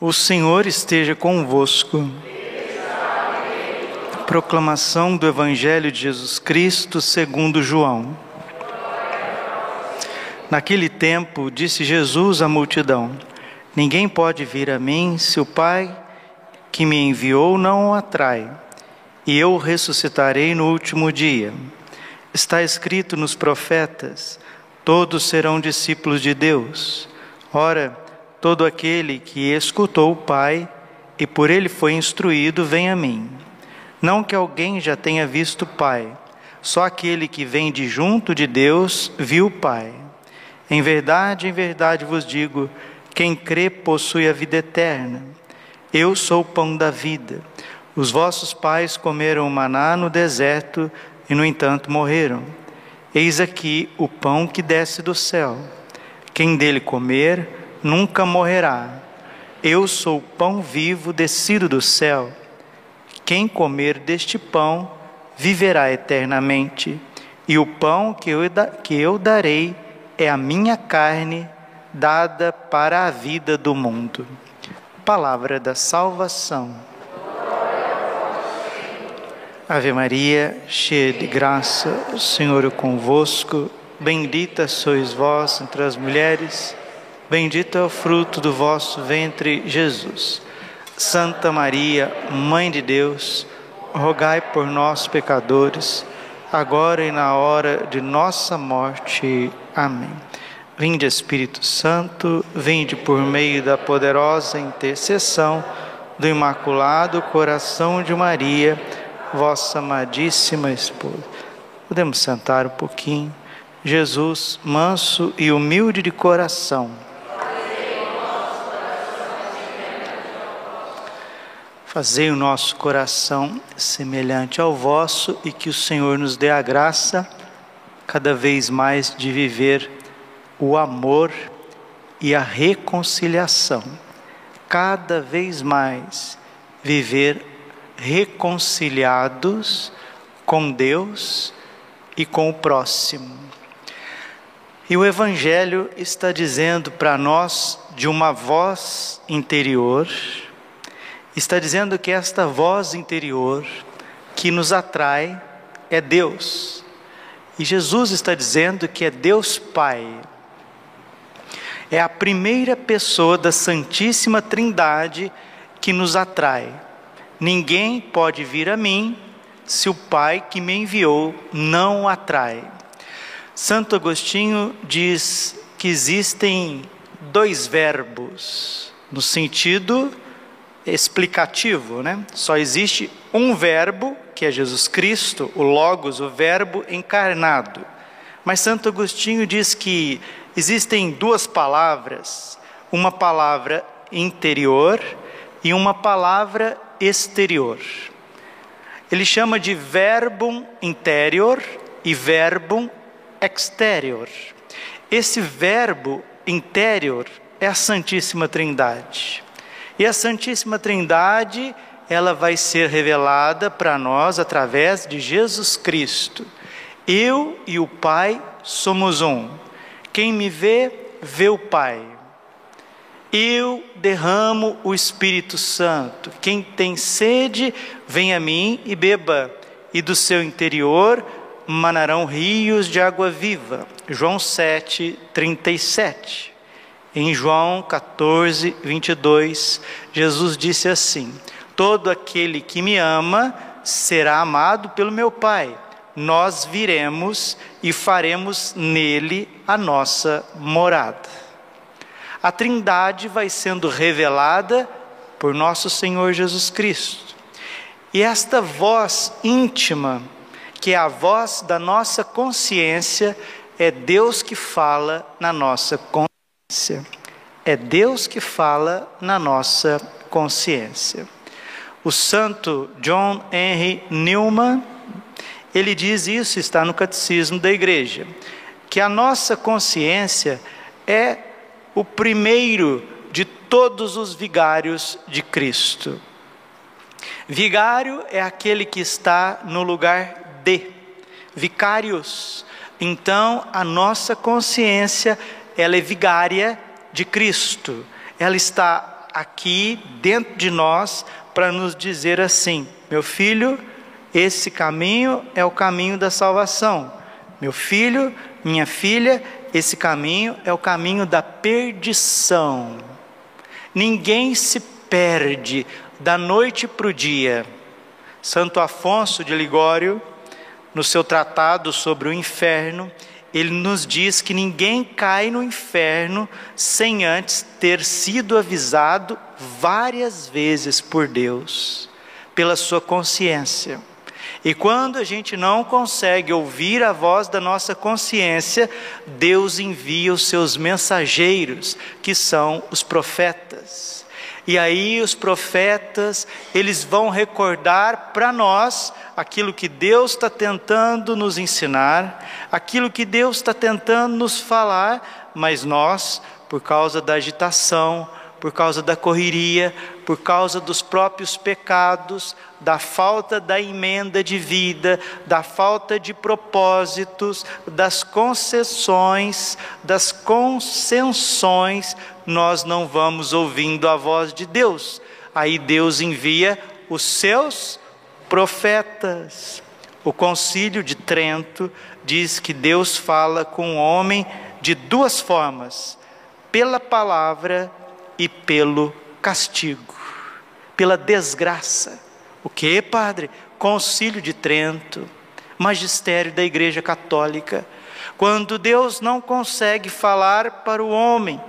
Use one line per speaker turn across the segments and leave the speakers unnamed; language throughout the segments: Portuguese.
O Senhor esteja convosco. Proclamação do Evangelho de Jesus Cristo segundo João. Naquele tempo, disse Jesus à multidão: Ninguém pode vir a mim se o Pai que me enviou não o atrai, e eu o ressuscitarei no último dia. Está escrito nos profetas: todos serão discípulos de Deus. Ora, Todo aquele que escutou o Pai e por ele foi instruído, vem a mim. Não que alguém já tenha visto o Pai, só aquele que vem de junto de Deus viu o Pai. Em verdade, em verdade vos digo: quem crê possui a vida eterna. Eu sou o pão da vida. Os vossos pais comeram maná no deserto e, no entanto, morreram. Eis aqui o pão que desce do céu. Quem dele comer, nunca morrerá. Eu sou o pão vivo descido do céu. Quem comer deste pão viverá eternamente. E o pão que eu, que eu darei é a minha carne, dada para a vida do mundo. Palavra da salvação. Ave Maria, cheia de graça, o Senhor é convosco. Bendita sois vós entre as mulheres Bendito é o fruto do vosso ventre, Jesus. Santa Maria, Mãe de Deus, rogai por nós, pecadores, agora e na hora de nossa morte. Amém. Vinde, Espírito Santo, vinde por meio da poderosa intercessão do Imaculado Coração de Maria, vossa amadíssima esposa. Podemos sentar um pouquinho. Jesus, manso e humilde de coração Fazei o nosso coração semelhante ao vosso e que o Senhor nos dê a graça cada vez mais de viver o amor e a reconciliação. Cada vez mais viver reconciliados com Deus e com o próximo. E o Evangelho está dizendo para nós de uma voz interior, está dizendo que esta voz interior que nos atrai é Deus. E Jesus está dizendo que é Deus Pai. É a primeira pessoa da Santíssima Trindade que nos atrai. Ninguém pode vir a mim se o Pai que me enviou não o atrai. Santo Agostinho diz que existem dois verbos, no sentido explicativo, né? Só existe um verbo, que é Jesus Cristo, o Logos, o Verbo encarnado. Mas Santo Agostinho diz que existem duas palavras, uma palavra interior e uma palavra exterior. Ele chama de verbum interior e verbum exterior. Esse verbo interior é a Santíssima Trindade. E a Santíssima Trindade, ela vai ser revelada para nós através de Jesus Cristo. Eu e o Pai somos um. Quem me vê, vê o Pai. Eu derramo o Espírito Santo. Quem tem sede, vem a mim e beba, e do seu interior manarão rios de água viva. João 7, 37. Em João 14, 22, Jesus disse assim: Todo aquele que me ama será amado pelo meu Pai. Nós viremos e faremos nele a nossa morada. A Trindade vai sendo revelada por nosso Senhor Jesus Cristo. E esta voz íntima, que é a voz da nossa consciência, é Deus que fala na nossa consciência. É Deus que fala na nossa consciência. O santo John Henry Newman, ele diz isso, está no catecismo da igreja, que a nossa consciência é o primeiro de todos os vigários de Cristo. Vigário é aquele que está no lugar de. Vicários. Então, a nossa consciência ela é vigária de Cristo, ela está aqui dentro de nós para nos dizer assim: meu filho, esse caminho é o caminho da salvação. Meu filho, minha filha, esse caminho é o caminho da perdição. Ninguém se perde da noite para o dia. Santo Afonso de Ligório, no seu tratado sobre o inferno, ele nos diz que ninguém cai no inferno sem antes ter sido avisado várias vezes por Deus, pela sua consciência. E quando a gente não consegue ouvir a voz da nossa consciência, Deus envia os seus mensageiros, que são os profetas. E aí os profetas, eles vão recordar para nós aquilo que Deus está tentando nos ensinar, aquilo que Deus está tentando nos falar, mas nós, por causa da agitação, por causa da correria, por causa dos próprios pecados, da falta da emenda de vida, da falta de propósitos, das concessões, das concessões, nós não vamos ouvindo a voz de Deus. Aí Deus envia os seus profetas. O Concílio de Trento diz que Deus fala com o homem de duas formas: pela palavra e pelo castigo, pela desgraça. O que, padre? Concílio de Trento, magistério da Igreja Católica. Quando Deus não consegue falar para o homem,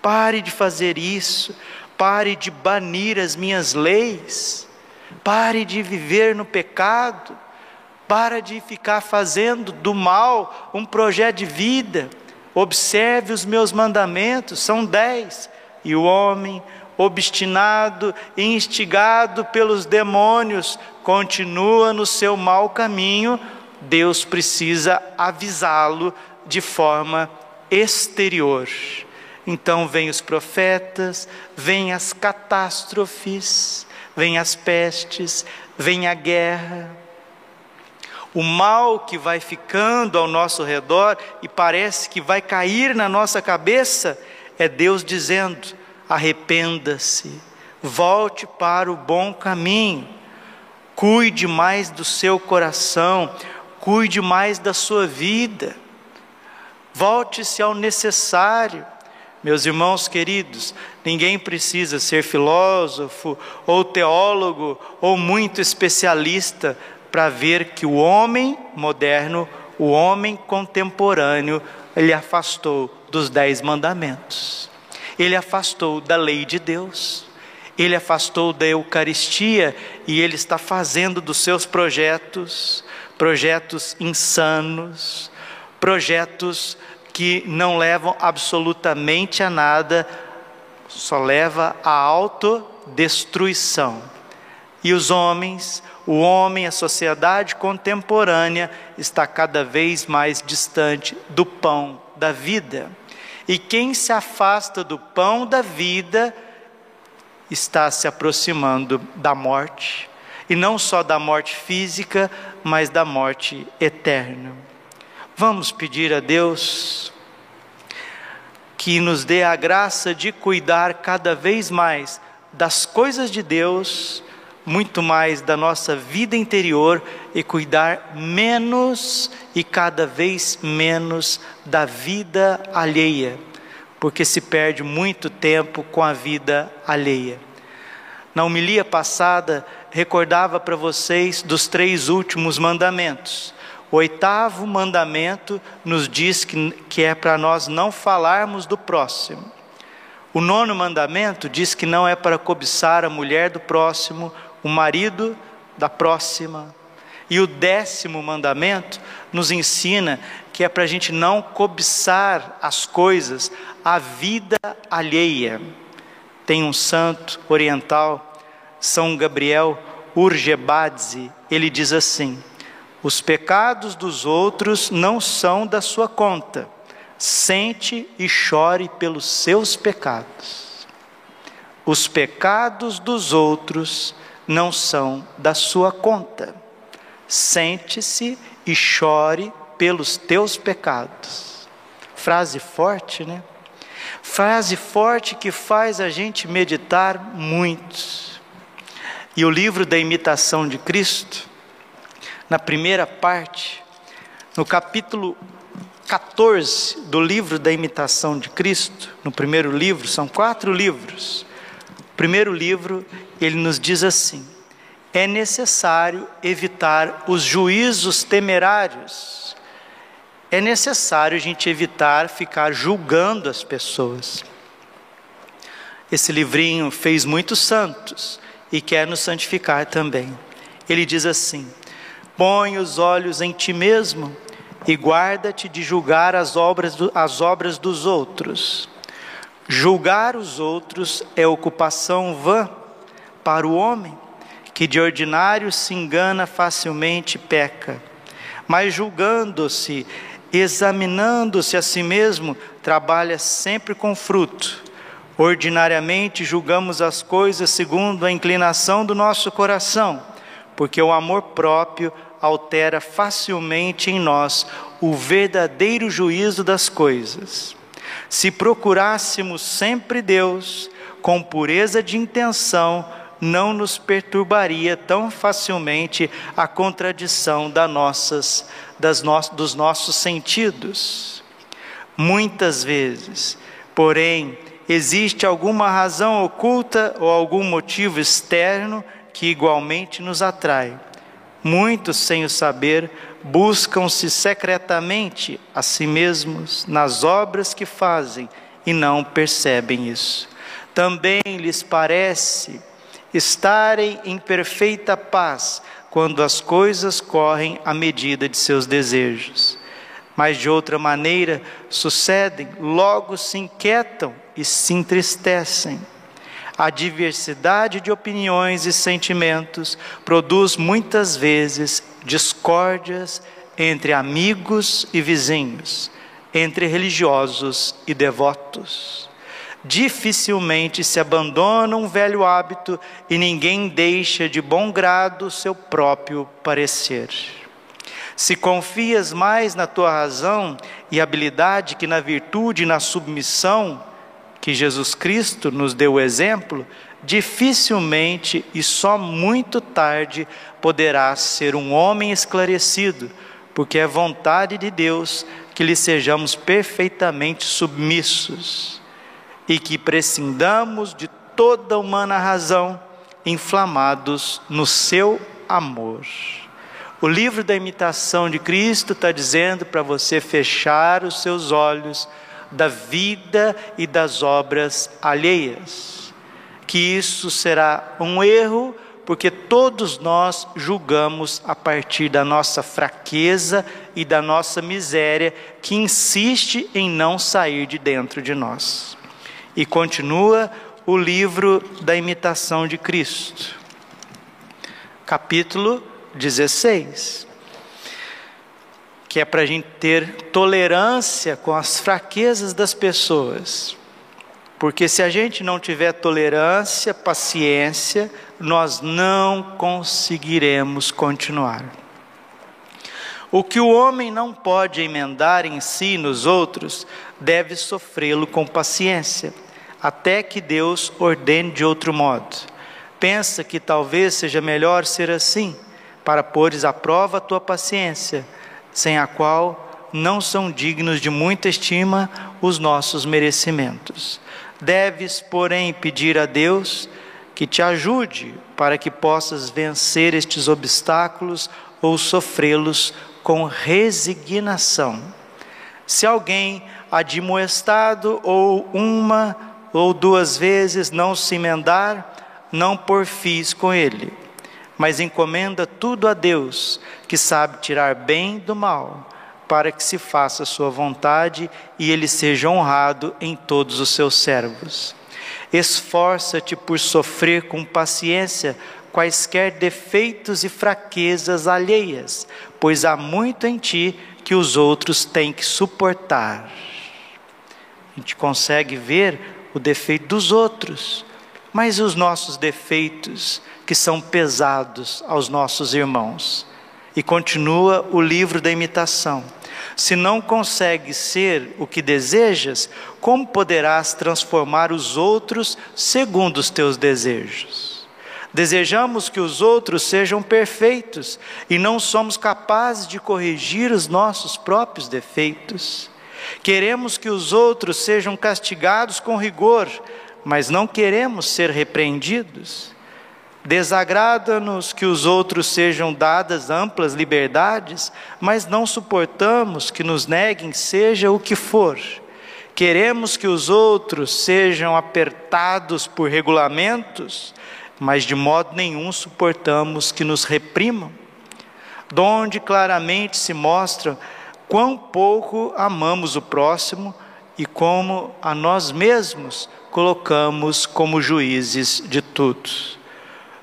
pare de fazer isso, pare de banir as minhas leis, pare de viver no pecado, para de ficar fazendo do mal um projeto de vida, observe os meus mandamentos, são dez, e o homem, obstinado e instigado pelos demônios, continua no seu mau caminho, Deus precisa avisá-lo de forma exterior. Então vêm os profetas, vêm as catástrofes, vêm as pestes, vem a guerra. O mal que vai ficando ao nosso redor e parece que vai cair na nossa cabeça, é Deus dizendo: arrependa-se, volte para o bom caminho, cuide mais do seu coração, cuide mais da sua vida, volte-se ao necessário. Meus irmãos queridos, ninguém precisa ser filósofo ou teólogo ou muito especialista para ver que o homem moderno, o homem contemporâneo, ele afastou dos dez mandamentos, ele afastou da lei de Deus, ele afastou da Eucaristia e ele está fazendo dos seus projetos, projetos insanos, projetos que não levam absolutamente a nada, só leva à autodestruição. E os homens, o homem, a sociedade contemporânea está cada vez mais distante do pão da vida. E quem se afasta do pão da vida está se aproximando da morte, e não só da morte física, mas da morte eterna. Vamos pedir a Deus que nos dê a graça de cuidar cada vez mais das coisas de Deus, muito mais da nossa vida interior e cuidar menos e cada vez menos da vida alheia, porque se perde muito tempo com a vida alheia. Na homilia passada, recordava para vocês dos três últimos mandamentos. O oitavo mandamento nos diz que, que é para nós não falarmos do próximo. O nono mandamento diz que não é para cobiçar a mulher do próximo, o marido da próxima. E o décimo mandamento nos ensina que é para a gente não cobiçar as coisas, a vida alheia. Tem um santo oriental, São Gabriel Urgebadze, ele diz assim: os pecados dos outros não são da sua conta. Sente e chore pelos seus pecados. Os pecados dos outros não são da sua conta. Sente-se e chore pelos teus pecados. Frase forte, né? Frase forte que faz a gente meditar muito. E o livro da imitação de Cristo, na primeira parte, no capítulo 14 do livro da imitação de Cristo, no primeiro livro, são quatro livros. Primeiro livro, ele nos diz assim: é necessário evitar os juízos temerários. É necessário a gente evitar ficar julgando as pessoas. Esse livrinho fez muitos santos e quer nos santificar também. Ele diz assim: Põe os olhos em ti mesmo e guarda-te de julgar as obras, do, as obras dos outros. Julgar os outros é ocupação vã para o homem que de ordinário se engana facilmente peca, mas julgando-se, examinando-se a si mesmo, trabalha sempre com fruto. Ordinariamente julgamos as coisas segundo a inclinação do nosso coração, porque o amor próprio altera facilmente em nós o verdadeiro juízo das coisas. Se procurássemos sempre Deus, com pureza de intenção, não nos perturbaria tão facilmente a contradição das nossas, das no, dos nossos sentidos. Muitas vezes, porém, existe alguma razão oculta ou algum motivo externo que igualmente nos atrai. Muitos, sem o saber, buscam-se secretamente a si mesmos nas obras que fazem e não percebem isso. Também lhes parece estarem em perfeita paz quando as coisas correm à medida de seus desejos. Mas de outra maneira sucedem, logo se inquietam e se entristecem. A diversidade de opiniões e sentimentos produz muitas vezes discórdias entre amigos e vizinhos, entre religiosos e devotos dificilmente se abandona um velho hábito e ninguém deixa de bom grado seu próprio parecer. Se confias mais na tua razão e habilidade que na virtude e na submissão, que Jesus Cristo nos deu o exemplo, dificilmente e só muito tarde poderás ser um homem esclarecido, porque é vontade de Deus que lhe sejamos perfeitamente submissos e que prescindamos de toda humana razão, inflamados no seu amor. O livro da imitação de Cristo está dizendo para você fechar os seus olhos da vida e das obras alheias, que isso será um erro, porque todos nós julgamos a partir da nossa fraqueza e da nossa miséria, que insiste em não sair de dentro de nós. E continua o livro da imitação de Cristo, capítulo 16, que é para a gente ter tolerância com as fraquezas das pessoas. Porque se a gente não tiver tolerância, paciência, nós não conseguiremos continuar. O que o homem não pode emendar em si nos outros, deve sofrê-lo com paciência até que Deus ordene de outro modo. Pensa que talvez seja melhor ser assim, para pôres à prova a tua paciência, sem a qual não são dignos de muita estima os nossos merecimentos. Deves, porém, pedir a Deus que te ajude para que possas vencer estes obstáculos ou sofrê-los com resignação. Se alguém admoestado ou uma ou duas vezes não se emendar, não porfis com ele, mas encomenda tudo a Deus, que sabe tirar bem do mal, para que se faça sua vontade e ele seja honrado em todos os seus servos. Esforça-te por sofrer com paciência quaisquer defeitos e fraquezas alheias, pois há muito em ti que os outros têm que suportar. A gente consegue ver o defeito dos outros, mas os nossos defeitos que são pesados aos nossos irmãos. E continua o livro da imitação. Se não consegues ser o que desejas, como poderás transformar os outros segundo os teus desejos? Desejamos que os outros sejam perfeitos e não somos capazes de corrigir os nossos próprios defeitos. Queremos que os outros sejam castigados com rigor, mas não queremos ser repreendidos. Desagrada-nos que os outros sejam dadas amplas liberdades, mas não suportamos que nos neguem, seja o que for. Queremos que os outros sejam apertados por regulamentos, mas de modo nenhum suportamos que nos reprimam. Donde claramente se mostra quão pouco amamos o próximo e como a nós mesmos colocamos como juízes de tudo.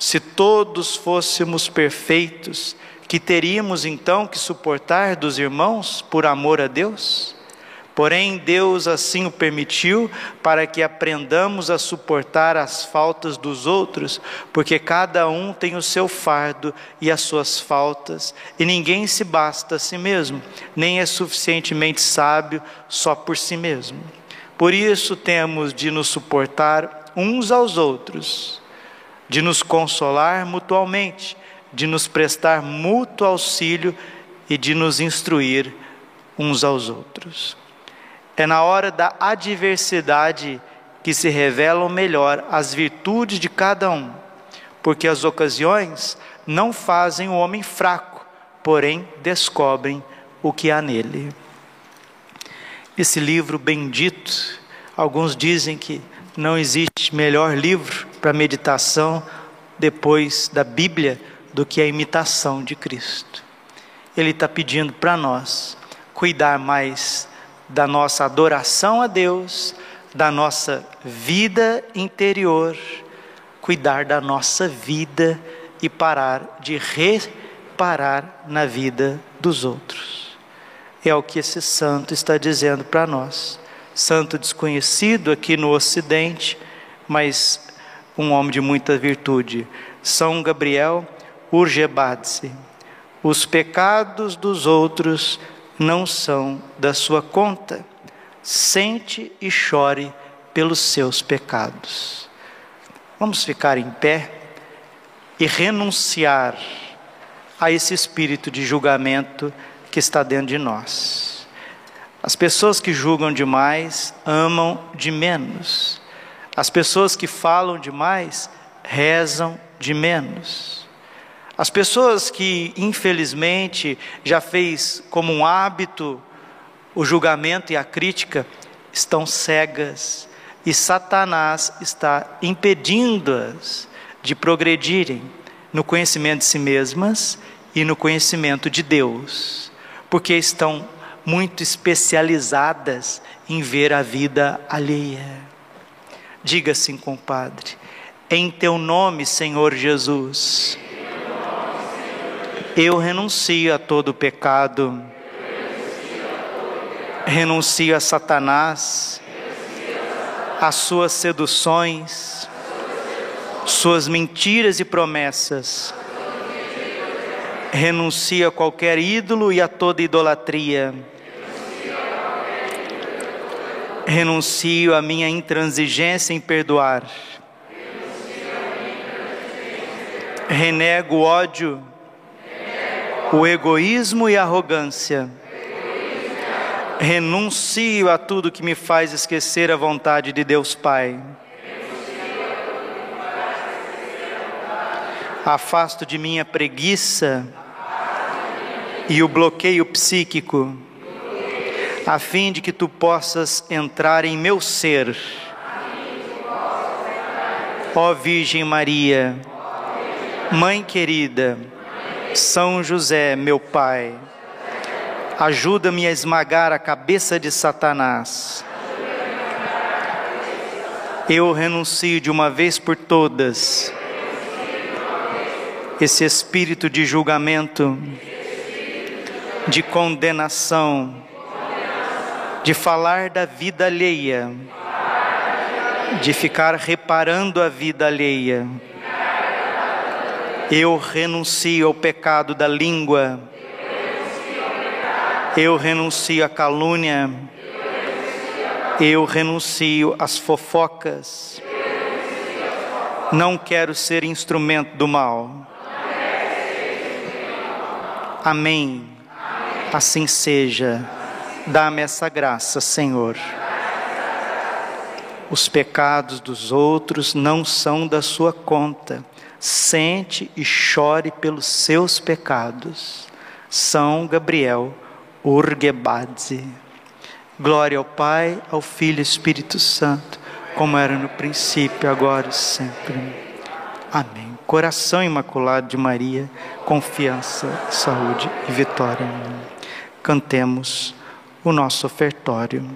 Se todos fôssemos perfeitos, que teríamos então que suportar dos irmãos por amor a Deus? Porém, Deus assim o permitiu para que aprendamos a suportar as faltas dos outros, porque cada um tem o seu fardo e as suas faltas, e ninguém se basta a si mesmo, nem é suficientemente sábio só por si mesmo. Por isso temos de nos suportar uns aos outros de nos consolar mutualmente, de nos prestar mútuo auxílio e de nos instruir uns aos outros. É na hora da adversidade que se revelam melhor as virtudes de cada um, porque as ocasiões não fazem o homem fraco, porém descobrem o que há nele. Esse livro bendito, alguns dizem que não existe melhor livro para meditação depois da Bíblia do que a imitação de Cristo. Ele está pedindo para nós cuidar mais da nossa adoração a Deus, da nossa vida interior, cuidar da nossa vida e parar de reparar na vida dos outros. É o que esse santo está dizendo para nós. Santo desconhecido aqui no Ocidente, mas um homem de muita virtude. São Gabriel Urgebadse. Os pecados dos outros não são da sua conta. Sente e chore pelos seus pecados. Vamos ficar em pé e renunciar a esse espírito de julgamento que está dentro de nós. As pessoas que julgam demais amam de menos. As pessoas que falam demais rezam de menos. As pessoas que, infelizmente, já fez como um hábito o julgamento e a crítica, estão cegas e Satanás está impedindo-as de progredirem no conhecimento de si mesmas e no conhecimento de Deus, porque estão muito especializadas em ver a vida alheia. Diga assim, compadre: Em teu nome, Senhor Jesus, eu renuncio a todo pecado, renuncio a Satanás, às suas seduções, suas mentiras e promessas. Renuncio a qualquer ídolo e a toda idolatria Renuncio à minha intransigência em perdoar. Renego o ódio, o egoísmo e a arrogância. Renuncio a tudo que me faz esquecer a vontade de Deus Pai. Afasto de minha preguiça e o bloqueio psíquico a fim de que tu possas entrar em meu ser. Ó Virgem Maria, Mãe querida, São José, meu Pai, ajuda-me a esmagar a cabeça de Satanás. Eu renuncio de uma vez por todas esse espírito de julgamento, de condenação, de falar da vida alheia, de ficar reparando a vida alheia. Eu renuncio ao pecado da língua, Eu renuncio à calúnia. Eu renuncio às fofocas. Não quero ser instrumento do mal. Amém. Assim seja. Dá-me essa graça, Senhor. Os pecados dos outros não são da sua conta. Sente e chore pelos seus pecados. São Gabriel Urgebadze. Glória ao Pai, ao Filho e Espírito Santo, como era no princípio, agora e sempre. Amém. Coração imaculado de Maria, confiança, saúde e vitória. Cantemos o nosso ofertório.